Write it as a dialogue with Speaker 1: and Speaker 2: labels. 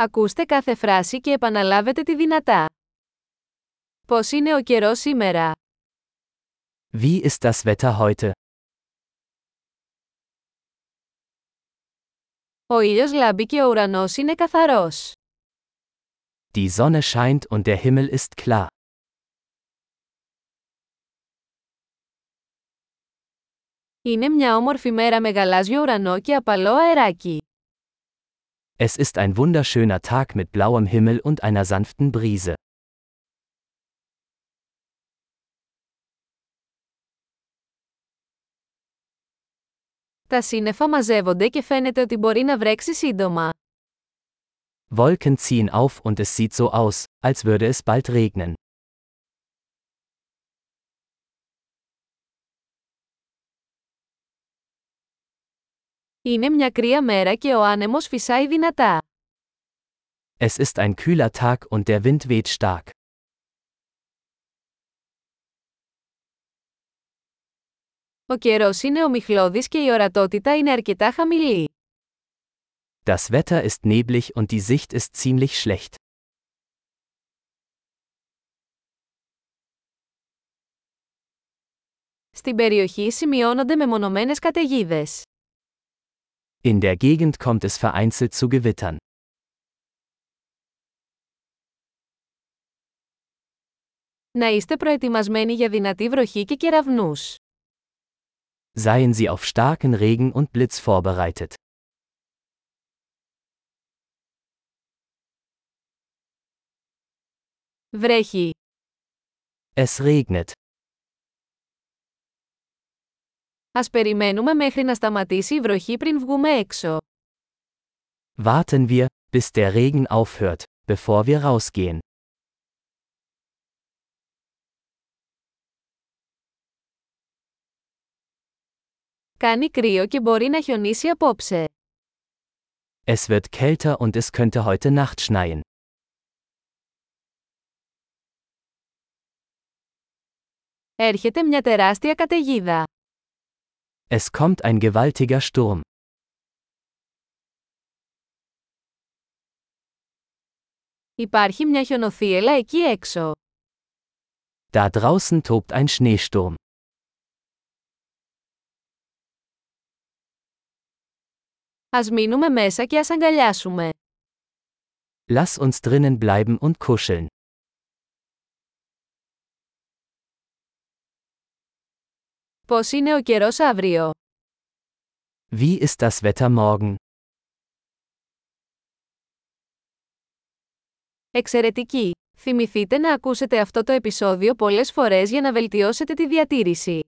Speaker 1: Ακούστε κάθε φράση και επαναλάβετε τη δυνατά. Πώς είναι ο καιρός σήμερα;
Speaker 2: Wie ist das Wetter heute?
Speaker 1: Ο ήλιος λάμπει και ο ουρανός είναι καθαρός.
Speaker 2: Die Sonne scheint und der Himmel ist klar.
Speaker 1: Είναι μια όμορφη μέρα με γαλάζιο ουρανό και απαλό αεράκι.
Speaker 2: Es ist ein wunderschöner Tag mit blauem Himmel und einer sanften Brise.
Speaker 1: Τα σύννεφα μαζεύονται και φαίνεται ότι μπορεί να βρέξει σύντομα.
Speaker 2: Wolken ziehen auf und es sieht so aus, als würde es bald regnen.
Speaker 1: Είναι μια κρύα μέρα και ο άνεμος φυσάει δυνατά.
Speaker 2: Es ist ein kühler Tag und der Wind weht stark.
Speaker 1: Ο καιρός είναι ομιχλώδης και η ορατότητα είναι αρκετά χαμηλή.
Speaker 2: Das Wetter ist neblig und die Sicht ist ziemlich schlecht.
Speaker 1: Στην περιοχή σημειώνονται μεμονωμένες καταιγίδες.
Speaker 2: In der Gegend kommt es vereinzelt zu Gewittern.
Speaker 1: Να είστε προετοιμασμένοι για δυνατή βροχή και κεραυνούς.
Speaker 2: Seien Sie auf starken Regen und Blitz vorbereitet.
Speaker 1: Βρέχει.
Speaker 2: Es regnet.
Speaker 1: Ας περιμένουμε μέχρι να σταματήσει η βροχή πριν βγούμε έξω.
Speaker 2: Warten wir, bis der Regen aufhört, bevor wir rausgehen.
Speaker 1: Κάνει κρύο και μπορεί να χιονίσει απόψε.
Speaker 2: Es wird kälter und es könnte heute Nacht schneien.
Speaker 1: Έρχεται μια τεράστια καταιγίδα.
Speaker 2: Es kommt ein gewaltiger Sturm.
Speaker 1: Υπάρχει μια χιονοθύελα εκεί έξω.
Speaker 2: Da draußen tobt ein Schneesturm.
Speaker 1: Ας μείνουμε μέσα και ας αγκαλιάσουμε.
Speaker 2: Lass uns drinnen bleiben und kuscheln.
Speaker 1: Πώς είναι ο καιρός αύριο;
Speaker 2: Wie ist das Wetter morgen?
Speaker 1: Εξαιρετική! Θυμηθείτε να ακούσετε αυτό το επεισόδιο πολλές φορές για να βελτιώσετε τη διατήρηση.